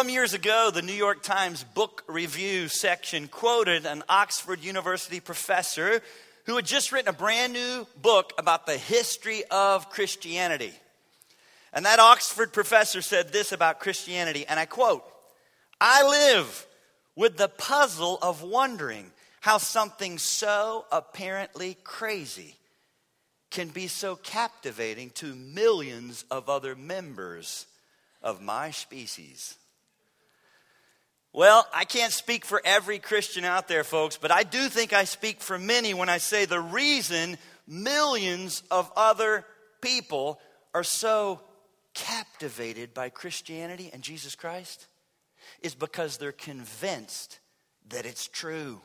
Some years ago, the New York Times book review section quoted an Oxford University professor who had just written a brand new book about the history of Christianity. And that Oxford professor said this about Christianity, and I quote I live with the puzzle of wondering how something so apparently crazy can be so captivating to millions of other members of my species. Well, I can't speak for every Christian out there, folks, but I do think I speak for many when I say the reason millions of other people are so captivated by Christianity and Jesus Christ is because they're convinced that it's true.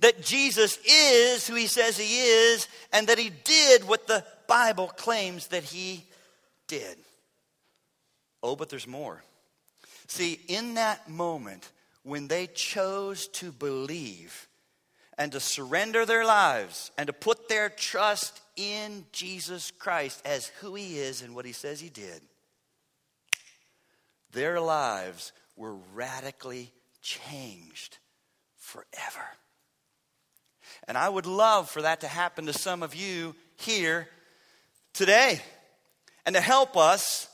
That Jesus is who he says he is, and that he did what the Bible claims that he did. Oh, but there's more. See, in that moment when they chose to believe and to surrender their lives and to put their trust in Jesus Christ as who he is and what he says he did, their lives were radically changed forever. And I would love for that to happen to some of you here today. And to help us,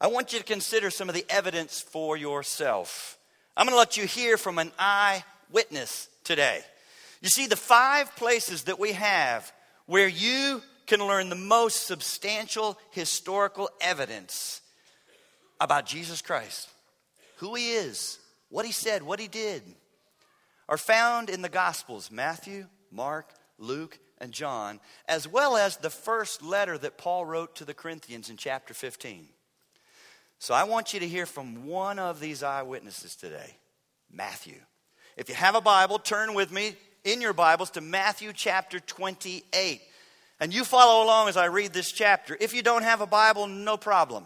I want you to consider some of the evidence for yourself. I'm going to let you hear from an eyewitness today. You see, the five places that we have where you can learn the most substantial historical evidence about Jesus Christ, who he is, what he said, what he did, are found in the Gospels Matthew, Mark, Luke, and John, as well as the first letter that Paul wrote to the Corinthians in chapter 15. So I want you to hear from one of these eyewitnesses today Matthew. If you have a Bible, turn with me in your Bibles to Matthew chapter 28. And you follow along as I read this chapter. If you don't have a Bible, no problem.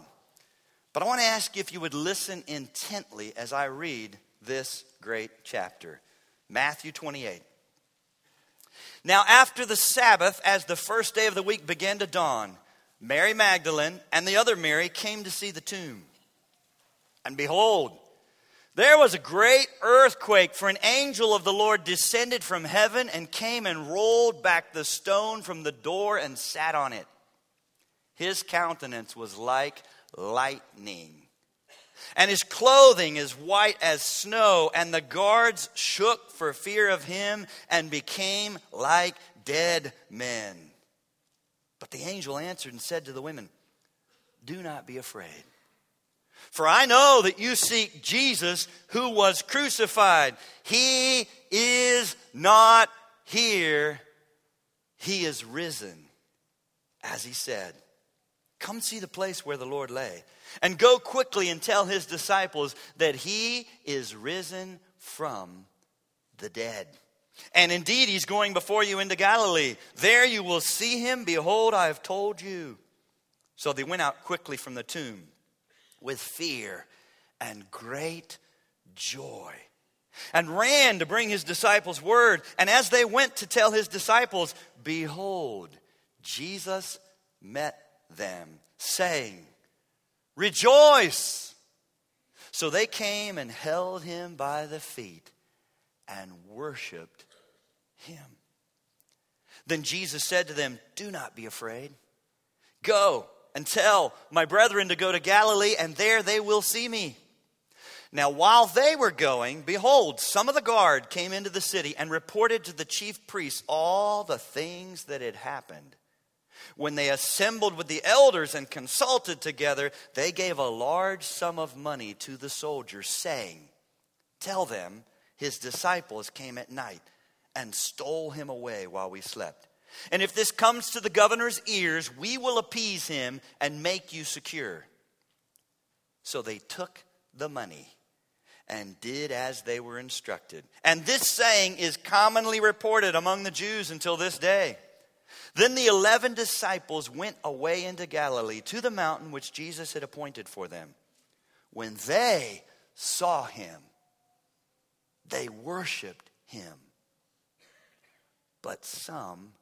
But I want to ask you if you would listen intently as I read this great chapter. Matthew 28. Now, after the Sabbath, as the first day of the week began to dawn, Mary Magdalene and the other Mary came to see the tomb. And behold, there was a great earthquake, for an angel of the Lord descended from heaven and came and rolled back the stone from the door and sat on it. His countenance was like lightning, and his clothing is white as snow, and the guards shook for fear of him and became like dead men. But the angel answered and said to the women, Do not be afraid. For I know that you seek Jesus who was crucified. He is not here, he is risen, as he said. Come see the place where the Lord lay, and go quickly and tell his disciples that he is risen from the dead. And indeed, he's going before you into Galilee. There you will see him. Behold, I have told you. So they went out quickly from the tomb with fear and great joy and ran to bring his disciples word. And as they went to tell his disciples, behold, Jesus met them, saying, Rejoice! So they came and held him by the feet and worshiped him. Then Jesus said to them, Do not be afraid. Go and tell my brethren to go to Galilee, and there they will see me. Now, while they were going, behold, some of the guard came into the city and reported to the chief priests all the things that had happened. When they assembled with the elders and consulted together, they gave a large sum of money to the soldiers, saying, Tell them his disciples came at night and stole him away while we slept. And if this comes to the governor's ears, we will appease him and make you secure. So they took the money and did as they were instructed. And this saying is commonly reported among the Jews until this day. Then the eleven disciples went away into Galilee to the mountain which Jesus had appointed for them. When they saw him, they worshiped him, but some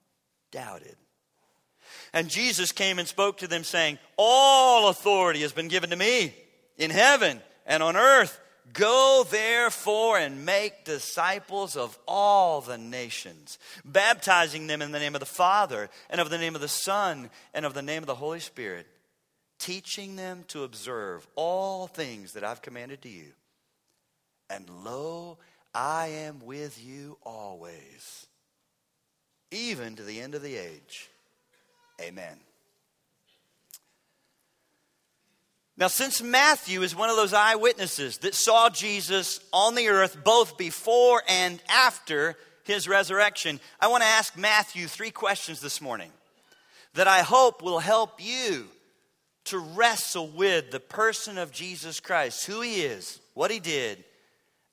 doubted. And Jesus came and spoke to them, saying, All authority has been given to me in heaven and on earth. Go therefore and make disciples of all the nations, baptizing them in the name of the Father, and of the name of the Son, and of the name of the Holy Spirit, teaching them to observe all things that I've commanded to you. And lo, I am with you always, even to the end of the age. Amen. Now, since Matthew is one of those eyewitnesses that saw Jesus on the earth both before and after his resurrection, I want to ask Matthew three questions this morning that I hope will help you to wrestle with the person of Jesus Christ, who he is, what he did,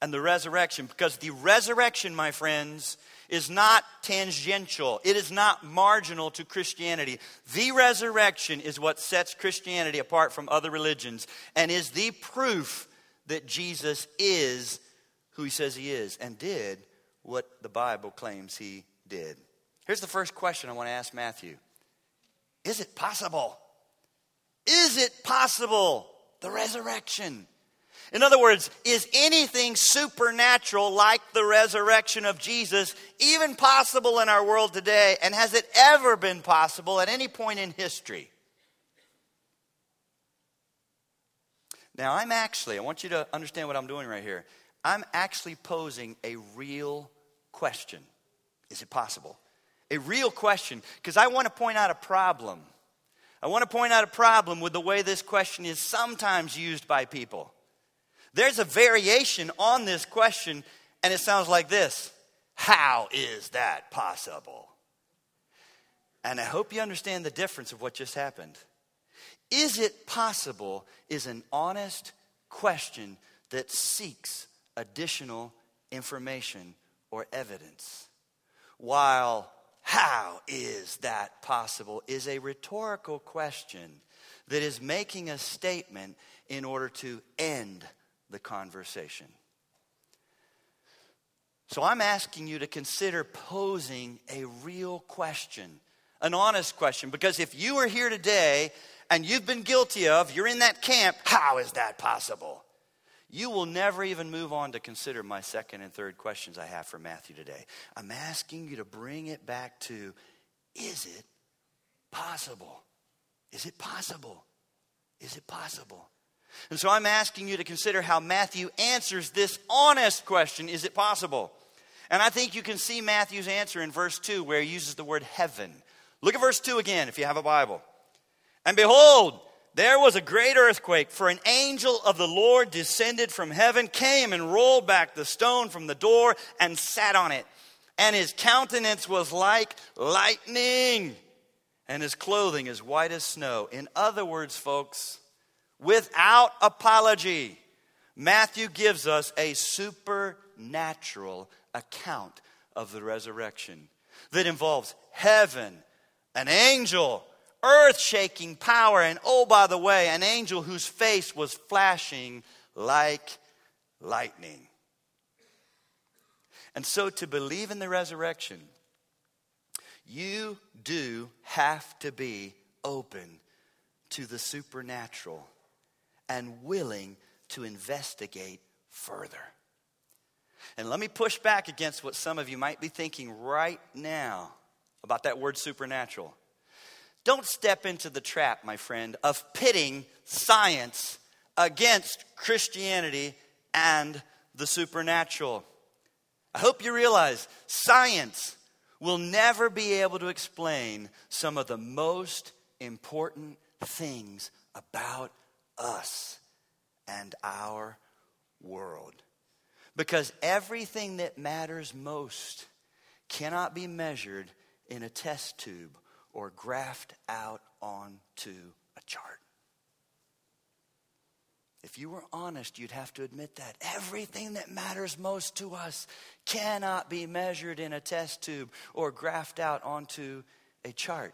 and the resurrection. Because the resurrection, my friends, is not tangential, it is not marginal to Christianity. The resurrection is what sets Christianity apart from other religions and is the proof that Jesus is who he says he is and did what the Bible claims he did. Here's the first question I want to ask Matthew Is it possible? Is it possible? The resurrection. In other words, is anything supernatural like the resurrection of Jesus even possible in our world today? And has it ever been possible at any point in history? Now, I'm actually, I want you to understand what I'm doing right here. I'm actually posing a real question. Is it possible? A real question, because I want to point out a problem. I want to point out a problem with the way this question is sometimes used by people. There's a variation on this question, and it sounds like this How is that possible? And I hope you understand the difference of what just happened. Is it possible is an honest question that seeks additional information or evidence. While how is that possible is a rhetorical question that is making a statement in order to end the conversation. So I'm asking you to consider posing a real question, an honest question, because if you are here today and you've been guilty of, you're in that camp, how is that possible? You will never even move on to consider my second and third questions I have for Matthew today. I'm asking you to bring it back to is it possible? Is it possible? Is it possible? And so I'm asking you to consider how Matthew answers this honest question is it possible? And I think you can see Matthew's answer in verse 2 where he uses the word heaven. Look at verse 2 again if you have a Bible. And behold, there was a great earthquake, for an angel of the Lord descended from heaven, came and rolled back the stone from the door and sat on it. And his countenance was like lightning, and his clothing as white as snow. In other words, folks, without apology. Matthew gives us a supernatural account of the resurrection that involves heaven, an angel, earth shaking power, and oh, by the way, an angel whose face was flashing like lightning. And so, to believe in the resurrection, you do have to be open to the supernatural and willing to investigate further. And let me push back against what some of you might be thinking right now about that word supernatural. Don't step into the trap, my friend, of pitting science against Christianity and the supernatural. I hope you realize science will never be able to explain some of the most important things about us and our world. Because everything that matters most cannot be measured in a test tube or graphed out onto a chart. If you were honest, you'd have to admit that. Everything that matters most to us cannot be measured in a test tube or graphed out onto a chart.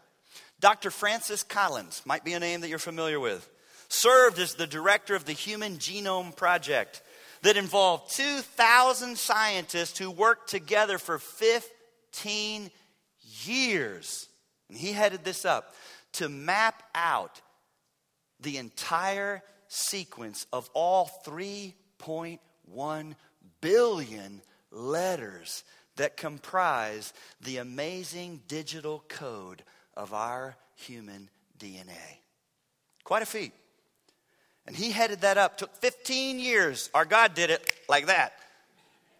Dr. Francis Collins might be a name that you're familiar with served as the director of the Human Genome Project that involved 2,000 scientists who worked together for 15 years. And he headed this up to map out the entire sequence of all 3.1 billion letters that comprise the amazing digital code of our human DNA. Quite a feat. And he headed that up. Took 15 years. Our God did it like that.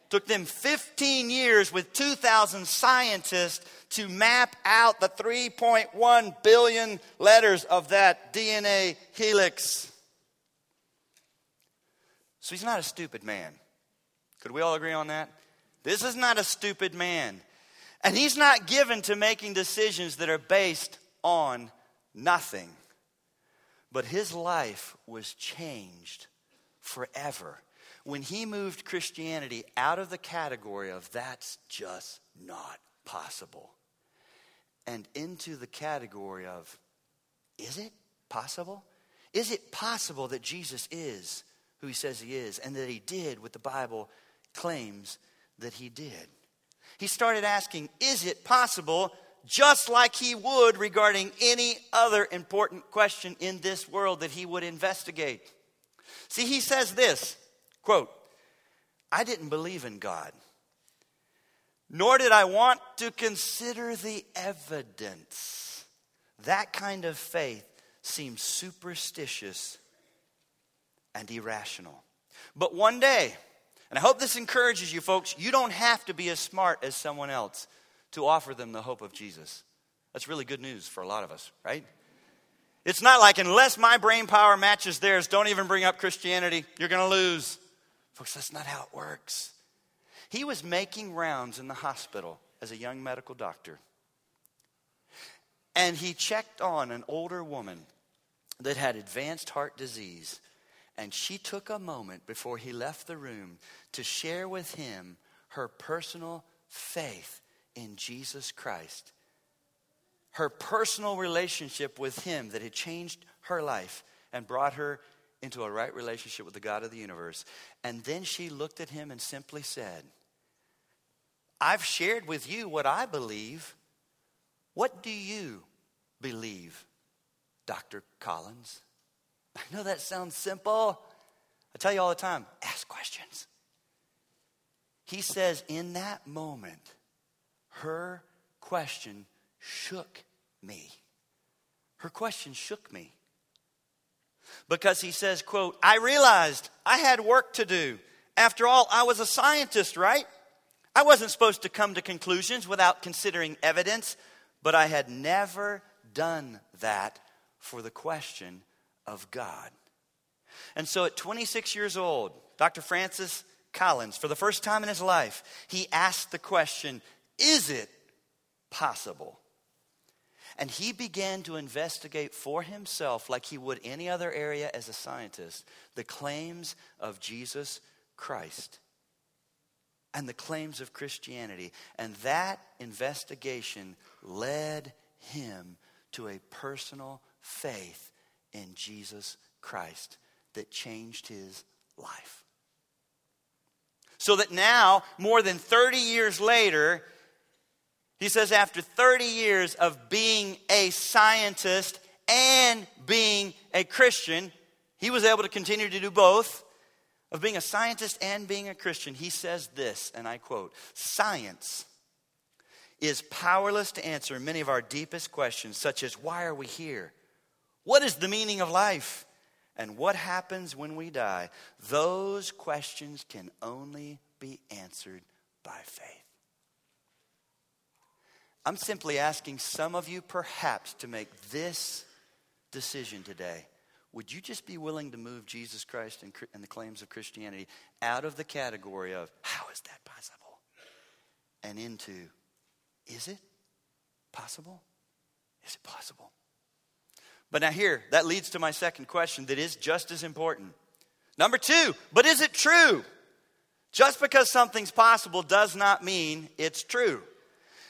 Took them 15 years with 2,000 scientists to map out the 3.1 billion letters of that DNA helix. So he's not a stupid man. Could we all agree on that? This is not a stupid man. And he's not given to making decisions that are based on nothing. But his life was changed forever when he moved Christianity out of the category of that's just not possible and into the category of is it possible? Is it possible that Jesus is who he says he is and that he did what the Bible claims that he did? He started asking, is it possible? Just like he would regarding any other important question in this world that he would investigate. See, he says this Quote, I didn't believe in God, nor did I want to consider the evidence. That kind of faith seems superstitious and irrational. But one day, and I hope this encourages you folks, you don't have to be as smart as someone else to offer them the hope of Jesus. That's really good news for a lot of us, right? It's not like, unless my brain power matches theirs, don't even bring up Christianity, you're going to lose. Folks, that's not how it works. He was making rounds in the hospital as a young medical doctor. And he checked on an older woman that had advanced heart disease. And she took a moment before he left the room to share with him her personal faith in Jesus Christ. Her personal relationship with him that had changed her life and brought her into a right relationship with the God of the universe. And then she looked at him and simply said, I've shared with you what I believe. What do you believe, Dr. Collins? I know that sounds simple. I tell you all the time ask questions. He says, in that moment, her question shook me. Her question shook me because he says, quote, I realized I had work to do. After all, I was a scientist, right? I wasn't supposed to come to conclusions without considering evidence, but I had never done that for the question of God. And so at 26 years old, Dr. Francis Collins, for the first time in his life, he asked the question Is it possible and he began to investigate for himself, like he would any other area as a scientist, the claims of Jesus Christ and the claims of Christianity. And that investigation led him to a personal faith in Jesus Christ that changed his life. So that now, more than 30 years later, he says, after 30 years of being a scientist and being a Christian, he was able to continue to do both. Of being a scientist and being a Christian, he says this, and I quote Science is powerless to answer many of our deepest questions, such as why are we here? What is the meaning of life? And what happens when we die? Those questions can only be answered by faith. I'm simply asking some of you perhaps to make this decision today. Would you just be willing to move Jesus Christ and, and the claims of Christianity out of the category of how is that possible and into is it possible? Is it possible? But now, here, that leads to my second question that is just as important. Number two, but is it true? Just because something's possible does not mean it's true.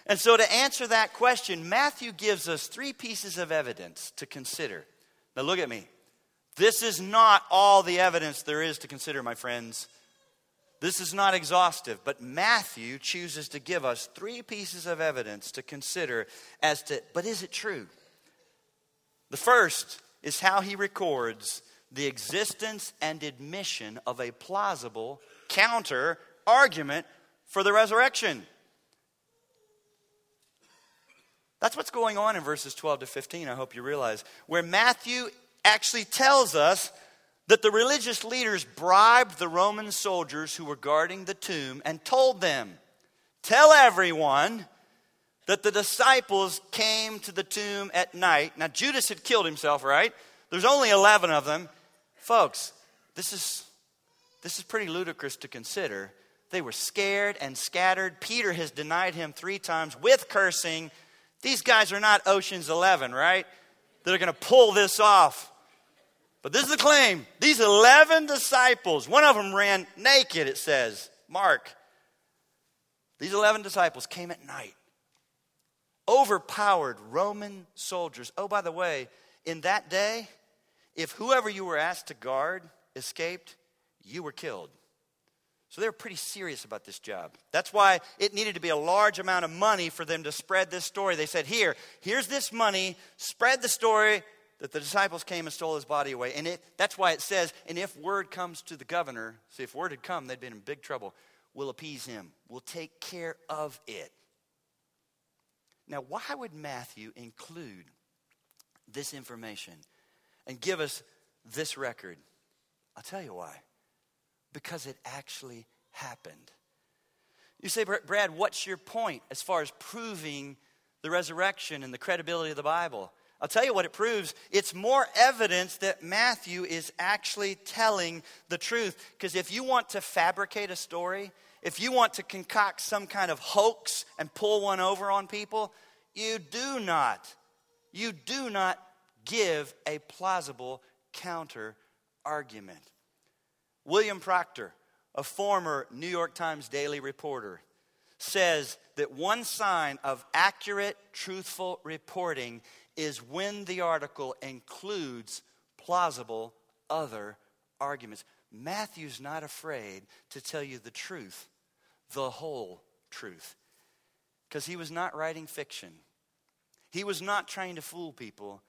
And so, to answer that question, Matthew gives us three pieces of evidence to consider. Now, look at me. This is not all the evidence there is to consider, my friends. This is not exhaustive, but Matthew chooses to give us three pieces of evidence to consider as to, but is it true? The first is how he records the existence and admission of a plausible counter argument for the resurrection. That's what's going on in verses 12 to 15, I hope you realize, where Matthew actually tells us that the religious leaders bribed the Roman soldiers who were guarding the tomb and told them, Tell everyone that the disciples came to the tomb at night. Now, Judas had killed himself, right? There's only 11 of them. Folks, this is, this is pretty ludicrous to consider. They were scared and scattered. Peter has denied him three times with cursing. These guys are not Ocean's 11, right? They're going to pull this off. But this is the claim. These 11 disciples, one of them ran naked, it says, Mark. These 11 disciples came at night, overpowered Roman soldiers. Oh, by the way, in that day, if whoever you were asked to guard escaped, you were killed. So they were pretty serious about this job. That's why it needed to be a large amount of money for them to spread this story. They said, Here, here's this money, spread the story, that the disciples came and stole his body away. And it, that's why it says, and if word comes to the governor, see, if word had come, they'd been in big trouble. We'll appease him, we'll take care of it. Now, why would Matthew include this information and give us this record? I'll tell you why. Because it actually happened. You say, Brad, what's your point as far as proving the resurrection and the credibility of the Bible? I'll tell you what it proves. It's more evidence that Matthew is actually telling the truth. Because if you want to fabricate a story, if you want to concoct some kind of hoax and pull one over on people, you do not, you do not give a plausible counter argument. William Proctor, a former New York Times daily reporter, says that one sign of accurate, truthful reporting is when the article includes plausible other arguments. Matthew's not afraid to tell you the truth, the whole truth, because he was not writing fiction. He was not trying to fool people.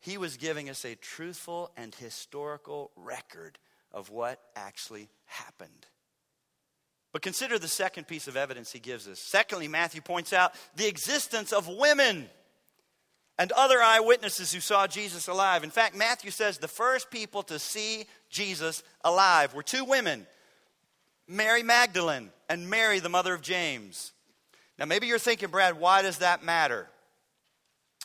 He was giving us a truthful and historical record of what actually happened. But consider the second piece of evidence he gives us. Secondly, Matthew points out the existence of women and other eyewitnesses who saw Jesus alive. In fact, Matthew says the first people to see Jesus alive were two women Mary Magdalene and Mary, the mother of James. Now, maybe you're thinking, Brad, why does that matter?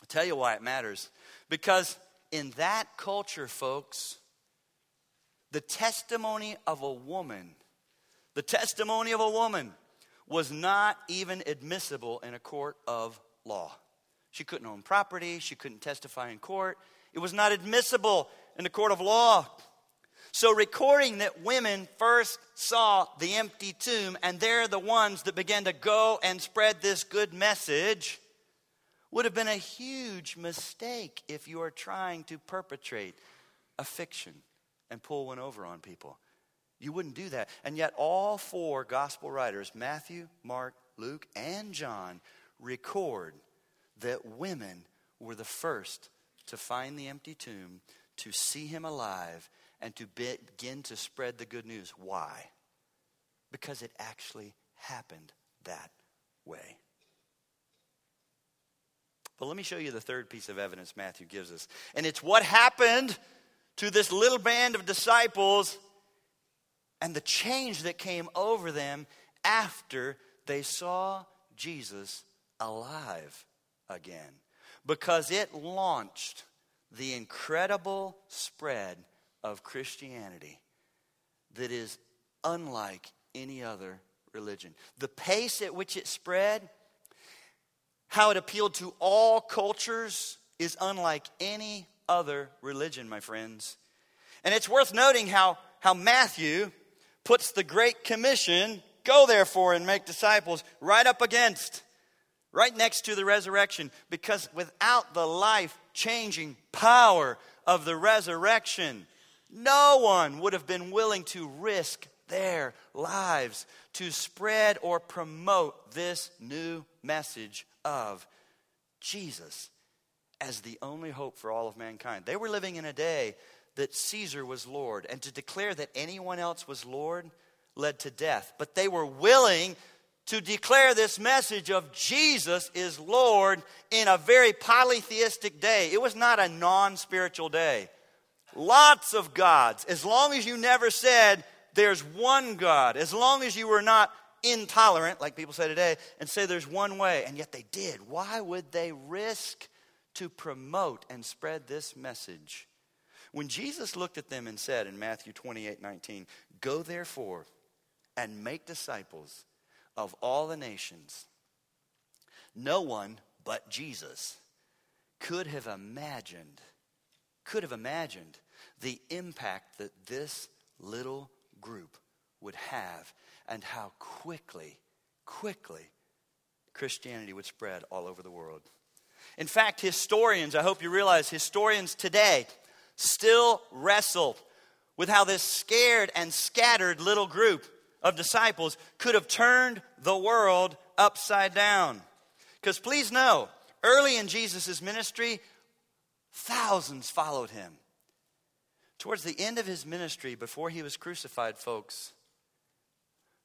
I'll tell you why it matters. Because in that culture, folks, the testimony of a woman, the testimony of a woman was not even admissible in a court of law. She couldn't own property. She couldn't testify in court. It was not admissible in the court of law. So, recording that women first saw the empty tomb and they're the ones that began to go and spread this good message would have been a huge mistake if you are trying to perpetrate a fiction and pull one over on people. You wouldn't do that. And yet, all four gospel writers, Matthew, Mark, Luke, and John, record that women were the first to find the empty tomb, to see him alive, and to begin to spread the good news. Why? Because it actually happened that way. But let me show you the third piece of evidence Matthew gives us. And it's what happened to this little band of disciples and the change that came over them after they saw Jesus alive again because it launched the incredible spread of Christianity that is unlike any other religion. The pace at which it spread, how it appealed to all cultures, is unlike any other religion, my friends. And it's worth noting how, how Matthew puts the Great Commission, go therefore and make disciples, right up against right next to the resurrection, because without the life changing power of the resurrection, no one would have been willing to risk their lives to spread or promote this new message of Jesus as the only hope for all of mankind. They were living in a day that Caesar was Lord, and to declare that anyone else was Lord led to death. But they were willing to declare this message of Jesus is Lord in a very polytheistic day. It was not a non spiritual day. Lots of gods. As long as you never said there's one God, as long as you were not intolerant, like people say today, and say there's one way, and yet they did. Why would they risk to promote and spread this message? When Jesus looked at them and said in Matthew 28 19, Go therefore and make disciples of all the nations, no one but Jesus could have imagined, could have imagined the impact that this little group would have and how quickly, quickly Christianity would spread all over the world. In fact, historians, I hope you realize, historians today still wrestle with how this scared and scattered little group of disciples could have turned the world upside down. Because please know, early in Jesus' ministry, thousands followed him. Towards the end of his ministry, before he was crucified, folks,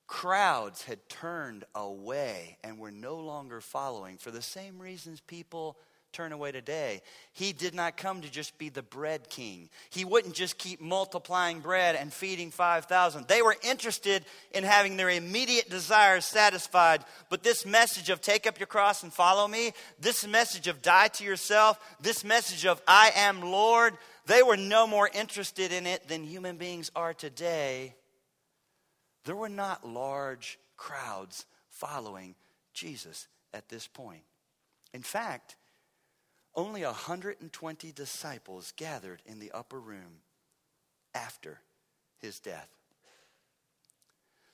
crowds had turned away and were no longer following for the same reasons people turn away today. He did not come to just be the bread king. He wouldn't just keep multiplying bread and feeding 5,000. They were interested in having their immediate desires satisfied. But this message of take up your cross and follow me, this message of die to yourself, this message of I am Lord, they were no more interested in it than human beings are today. There were not large crowds following Jesus at this point. In fact, only 120 disciples gathered in the upper room after his death.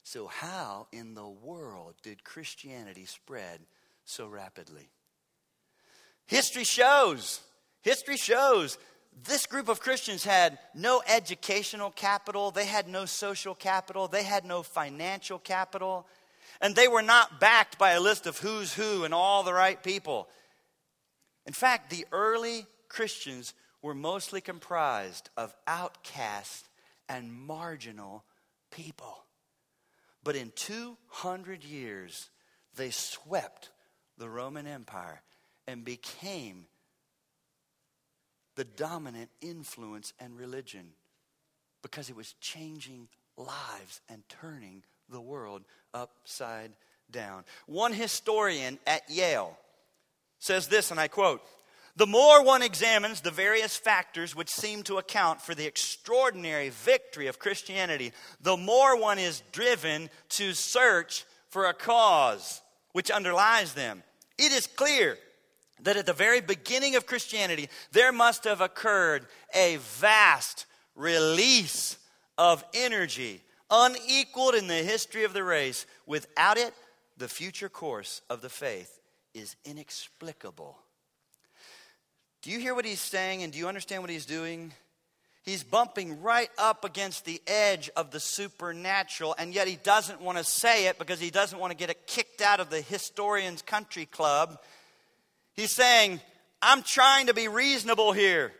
So, how in the world did Christianity spread so rapidly? History shows, history shows this group of Christians had no educational capital, they had no social capital, they had no financial capital, and they were not backed by a list of who's who and all the right people. In fact, the early Christians were mostly comprised of outcast and marginal people. But in 200 years, they swept the Roman Empire and became the dominant influence and religion because it was changing lives and turning the world upside down. One historian at Yale says this, and I quote The more one examines the various factors which seem to account for the extraordinary victory of Christianity, the more one is driven to search for a cause which underlies them. It is clear that at the very beginning of Christianity, there must have occurred a vast release of energy, unequaled in the history of the race. Without it, the future course of the faith is inexplicable. Do you hear what he's saying and do you understand what he's doing? He's bumping right up against the edge of the supernatural, and yet he doesn't want to say it because he doesn't want to get it kicked out of the historian's country club. He's saying, I'm trying to be reasonable here.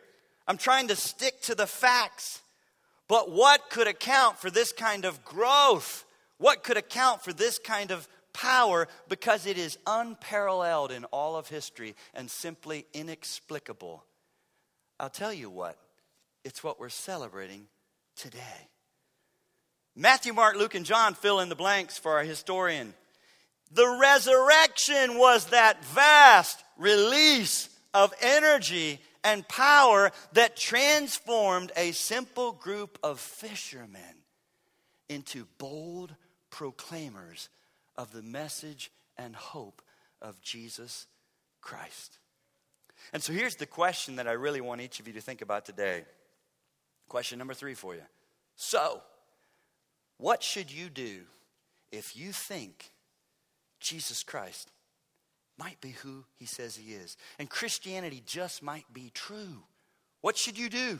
I'm trying to stick to the facts. But what could account for this kind of growth? What could account for this kind of power because it is unparalleled in all of history and simply inexplicable. I'll tell you what, it's what we're celebrating today. Matthew, Mark, Luke, and John fill in the blanks for our historian. The resurrection was that vast release of energy and power that transformed a simple group of fishermen into bold proclaimers of the message and hope of Jesus Christ. And so here's the question that I really want each of you to think about today. Question number three for you. So, what should you do if you think Jesus Christ might be who he says he is and Christianity just might be true? What should you do?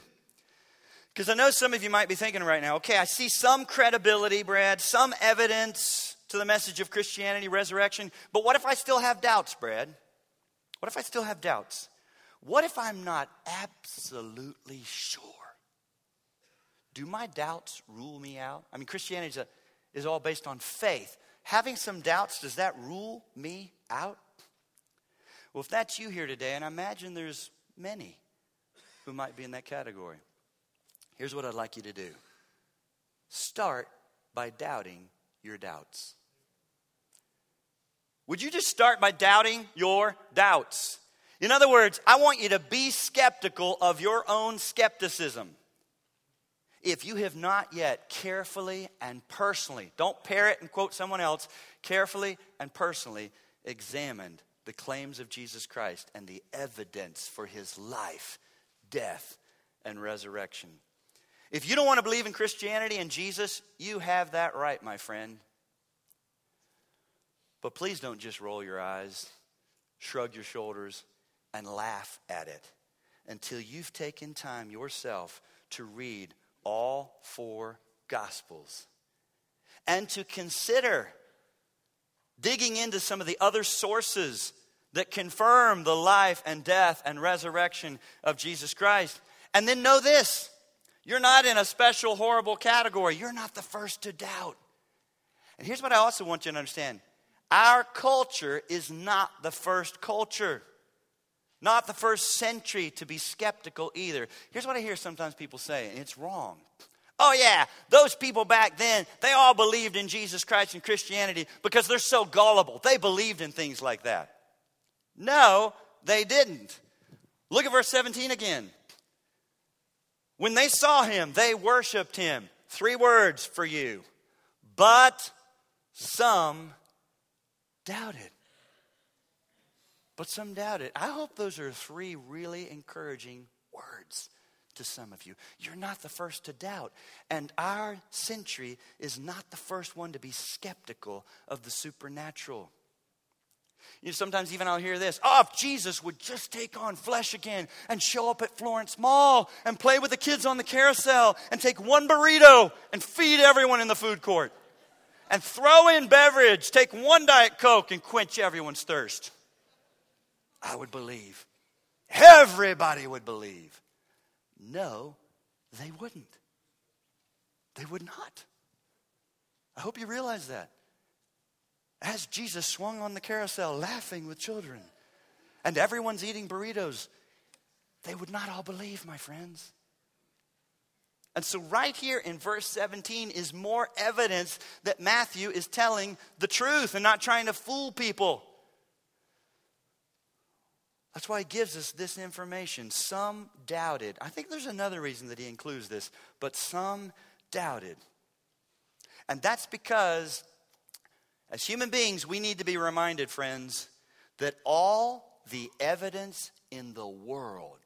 Because I know some of you might be thinking right now, okay, I see some credibility, Brad, some evidence, to the message of Christianity, resurrection. But what if I still have doubts, Brad? What if I still have doubts? What if I'm not absolutely sure? do my doubts rule me out? I mean, Christianity is, a, is all based on faith. Having some doubts, does that rule me out? Well, if that's you here today, and I imagine there's many who might be in that category, here's what I'd like you to do start by doubting your doubts. Would you just start by doubting your doubts? In other words, I want you to be skeptical of your own skepticism. If you have not yet carefully and personally, don't parrot and quote someone else, carefully and personally examined the claims of Jesus Christ and the evidence for his life, death, and resurrection. If you don't want to believe in Christianity and Jesus, you have that right, my friend. But please don't just roll your eyes, shrug your shoulders, and laugh at it until you've taken time yourself to read all four Gospels and to consider digging into some of the other sources that confirm the life and death and resurrection of Jesus Christ. And then know this you're not in a special, horrible category. You're not the first to doubt. And here's what I also want you to understand our culture is not the first culture, not the first century to be skeptical either. Here's what I hear sometimes people say, and it's wrong. Oh, yeah, those people back then, they all believed in Jesus Christ and Christianity because they're so gullible. They believed in things like that. No, they didn't. Look at verse 17 again. When they saw him, they worshiped him. Three words for you. But some doubted. But some doubt it. I hope those are three really encouraging words to some of you. You're not the first to doubt. And our century is not the first one to be skeptical of the supernatural. You know, sometimes even I'll hear this oh, if Jesus would just take on flesh again and show up at Florence Mall and play with the kids on the carousel and take one burrito and feed everyone in the food court and throw in beverage, take one Diet Coke and quench everyone's thirst. I would believe. Everybody would believe. No, they wouldn't. They would not. I hope you realize that. As Jesus swung on the carousel laughing with children, and everyone's eating burritos, they would not all believe, my friends. And so, right here in verse 17 is more evidence that Matthew is telling the truth and not trying to fool people. That's why he gives us this information. Some doubted. I think there's another reason that he includes this, but some doubted. And that's because, as human beings, we need to be reminded, friends, that all the evidence in the world,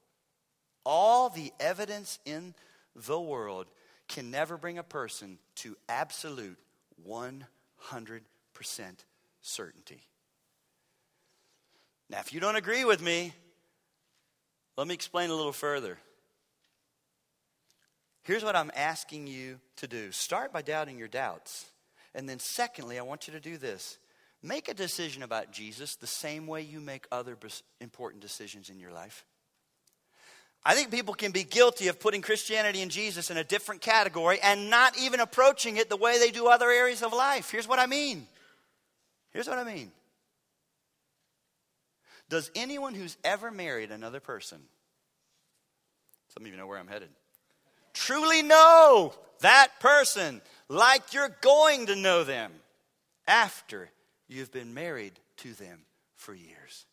all the evidence in the world can never bring a person to absolute 100% certainty. Now, if you don't agree with me, let me explain a little further. Here's what I'm asking you to do start by doubting your doubts. And then, secondly, I want you to do this make a decision about Jesus the same way you make other important decisions in your life. I think people can be guilty of putting Christianity and Jesus in a different category and not even approaching it the way they do other areas of life. Here's what I mean. Here's what I mean. Does anyone who's ever married another person, some of you know where I'm headed, truly know that person like you're going to know them after you've been married to them for years?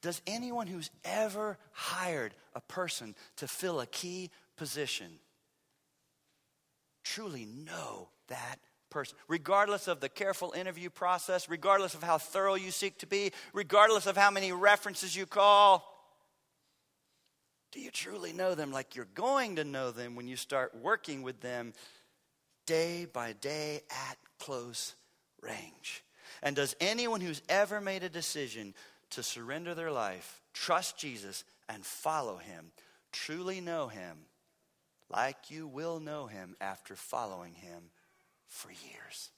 Does anyone who's ever hired a person to fill a key position truly know that person? Regardless of the careful interview process, regardless of how thorough you seek to be, regardless of how many references you call, do you truly know them like you're going to know them when you start working with them day by day at close range? And does anyone who's ever made a decision to surrender their life, trust Jesus, and follow him, truly know him like you will know him after following him for years?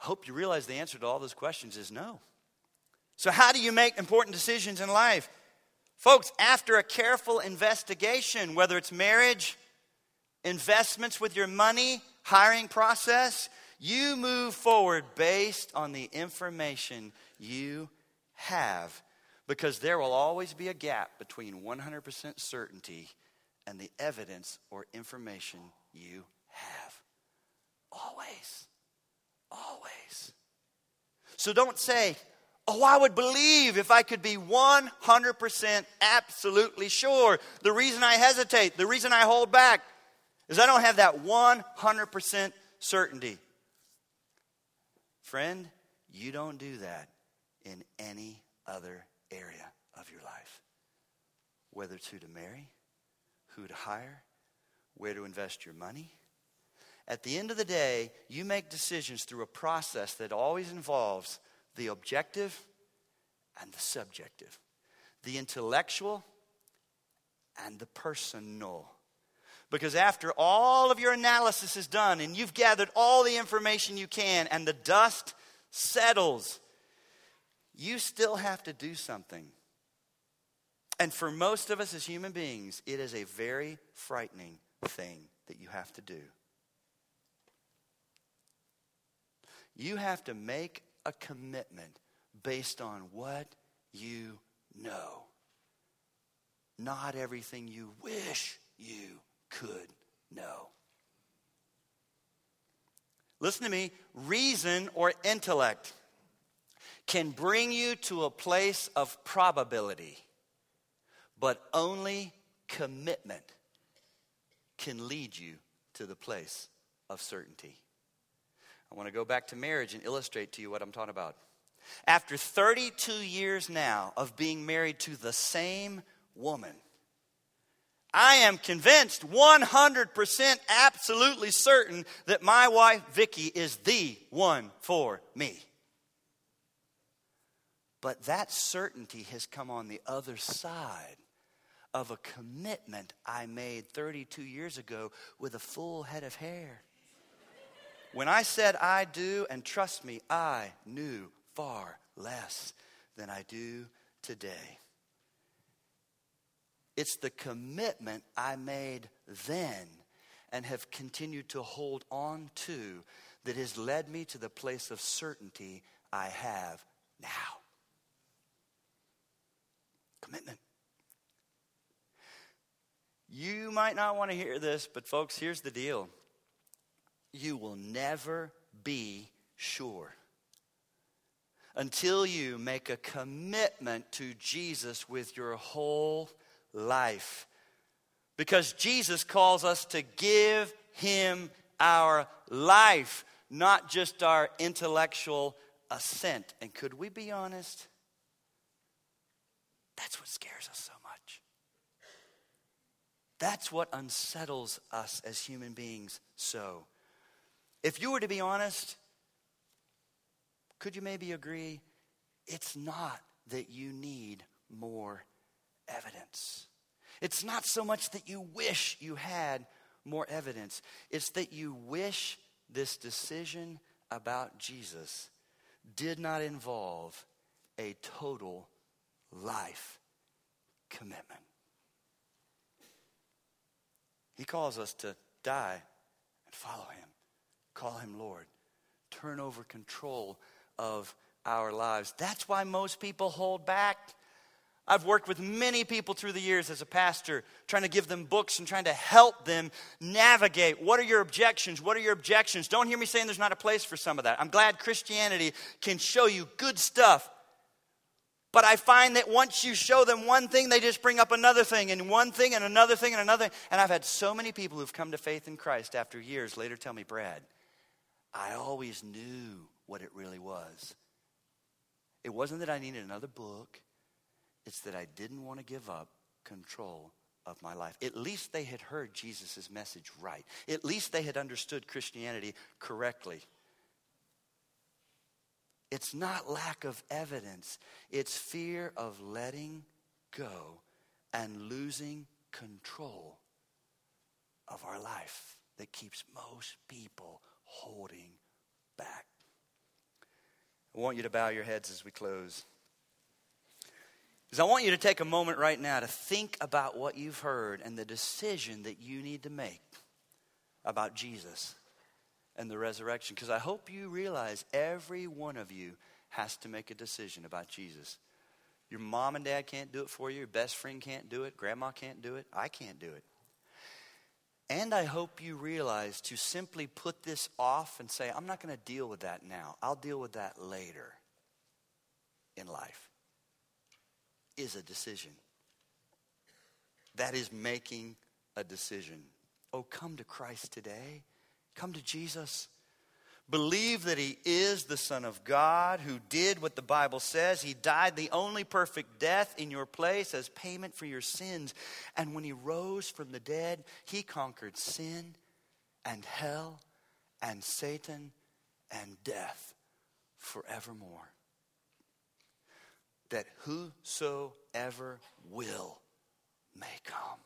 I hope you realize the answer to all those questions is no. So, how do you make important decisions in life? Folks, after a careful investigation, whether it's marriage, investments with your money, hiring process, you move forward based on the information you have because there will always be a gap between 100% certainty and the evidence or information you have. Always. Always. So don't say, Oh, I would believe if I could be 100% absolutely sure. The reason I hesitate, the reason I hold back, is I don't have that 100% certainty. Friend, you don't do that in any other area of your life. Whether to to marry, who to hire, where to invest your money. At the end of the day, you make decisions through a process that always involves the objective and the subjective, the intellectual and the personal. Because after all of your analysis is done and you've gathered all the information you can and the dust settles, you still have to do something. And for most of us as human beings, it is a very frightening thing that you have to do. You have to make a commitment based on what you know, not everything you wish you could know. Listen to me reason or intellect can bring you to a place of probability, but only commitment can lead you to the place of certainty. I want to go back to marriage and illustrate to you what I'm talking about. After 32 years now of being married to the same woman, I am convinced 100% absolutely certain that my wife Vicky is the one for me. But that certainty has come on the other side of a commitment I made 32 years ago with a full head of hair. When I said I do, and trust me, I knew far less than I do today. It's the commitment I made then and have continued to hold on to that has led me to the place of certainty I have now. Commitment. You might not want to hear this, but folks, here's the deal. You will never be sure until you make a commitment to Jesus with your whole life. Because Jesus calls us to give Him our life, not just our intellectual assent. And could we be honest? That's what scares us so much. That's what unsettles us as human beings so. If you were to be honest, could you maybe agree? It's not that you need more evidence. It's not so much that you wish you had more evidence, it's that you wish this decision about Jesus did not involve a total life commitment. He calls us to die and follow him, call him Lord, turn over control of our lives. That's why most people hold back. I've worked with many people through the years as a pastor, trying to give them books and trying to help them navigate. What are your objections? What are your objections? Don't hear me saying there's not a place for some of that. I'm glad Christianity can show you good stuff. But I find that once you show them one thing, they just bring up another thing and one thing and another thing and another. And I've had so many people who've come to faith in Christ after years later tell me, Brad, I always knew what it really was. It wasn't that I needed another book, it's that I didn't want to give up control of my life. At least they had heard Jesus' message right. At least they had understood Christianity correctly. It's not lack of evidence, it's fear of letting go and losing control of our life that keeps most people holding back. I want you to bow your heads as we close. Because I want you to take a moment right now to think about what you've heard and the decision that you need to make. about Jesus and the resurrection because I hope you realize every one of you has to make a decision about Jesus. Your mom and dad can't do it for you, your best friend can't do it, grandma can't do it, I can't do it. And I hope you realize to simply put this off and say, I'm not going to deal with that now. I'll deal with that later in life is a decision. That is making a decision. Oh, come to Christ today. Come to Jesus. Believe that He is the Son of God who did what the Bible says. He died the only perfect death in your place as payment for your sins. And when He rose from the dead, He conquered sin and hell and Satan and death forevermore. That whosoever will may come.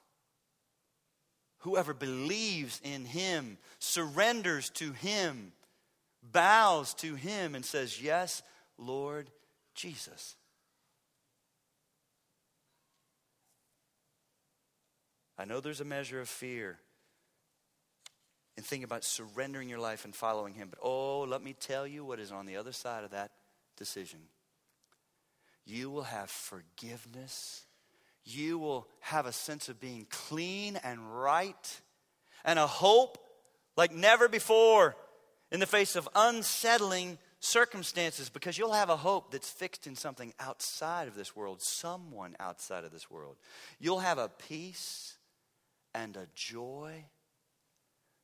Whoever believes in Him, surrenders to Him, bows to him and says, Yes, Lord Jesus. I know there's a measure of fear in thinking about surrendering your life and following him, but oh, let me tell you what is on the other side of that decision. You will have forgiveness. You will have a sense of being clean and right and a hope like never before in the face of unsettling circumstances because you'll have a hope that's fixed in something outside of this world, someone outside of this world. You'll have a peace and a joy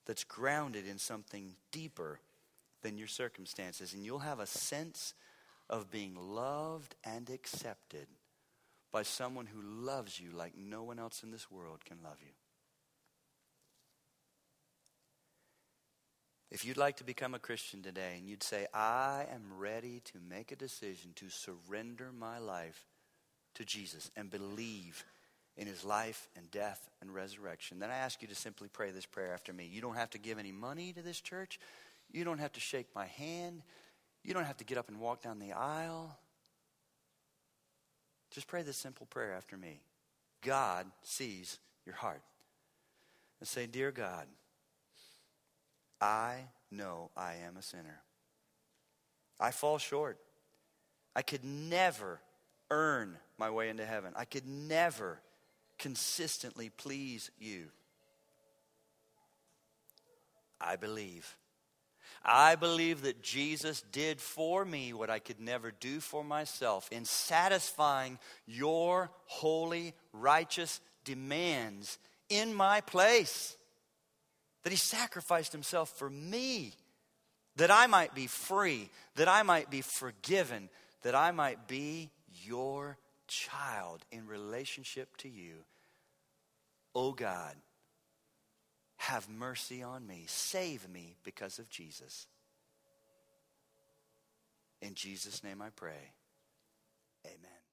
that's grounded in something deeper than your circumstances. And you'll have a sense of being loved and accepted by someone who loves you like no one else in this world can love you. If you'd like to become a Christian today and you'd say, I am ready to make a decision to surrender my life to Jesus and believe in his life and death and resurrection, then I ask you to simply pray this prayer after me. You don't have to give any money to this church. You don't have to shake my hand. You don't have to get up and walk down the aisle. Just pray this simple prayer after me. God sees your heart. And say, Dear God, I know I am a sinner. I fall short. I could never earn my way into heaven. I could never consistently please you. I believe. I believe that Jesus did for me what I could never do for myself in satisfying your holy, righteous demands in my place that he sacrificed himself for me, that I might be free, that I might be forgiven, that I might be your child in relationship to you. Oh God, have mercy on me. Save me because of Jesus. In Jesus' name I pray. Amen.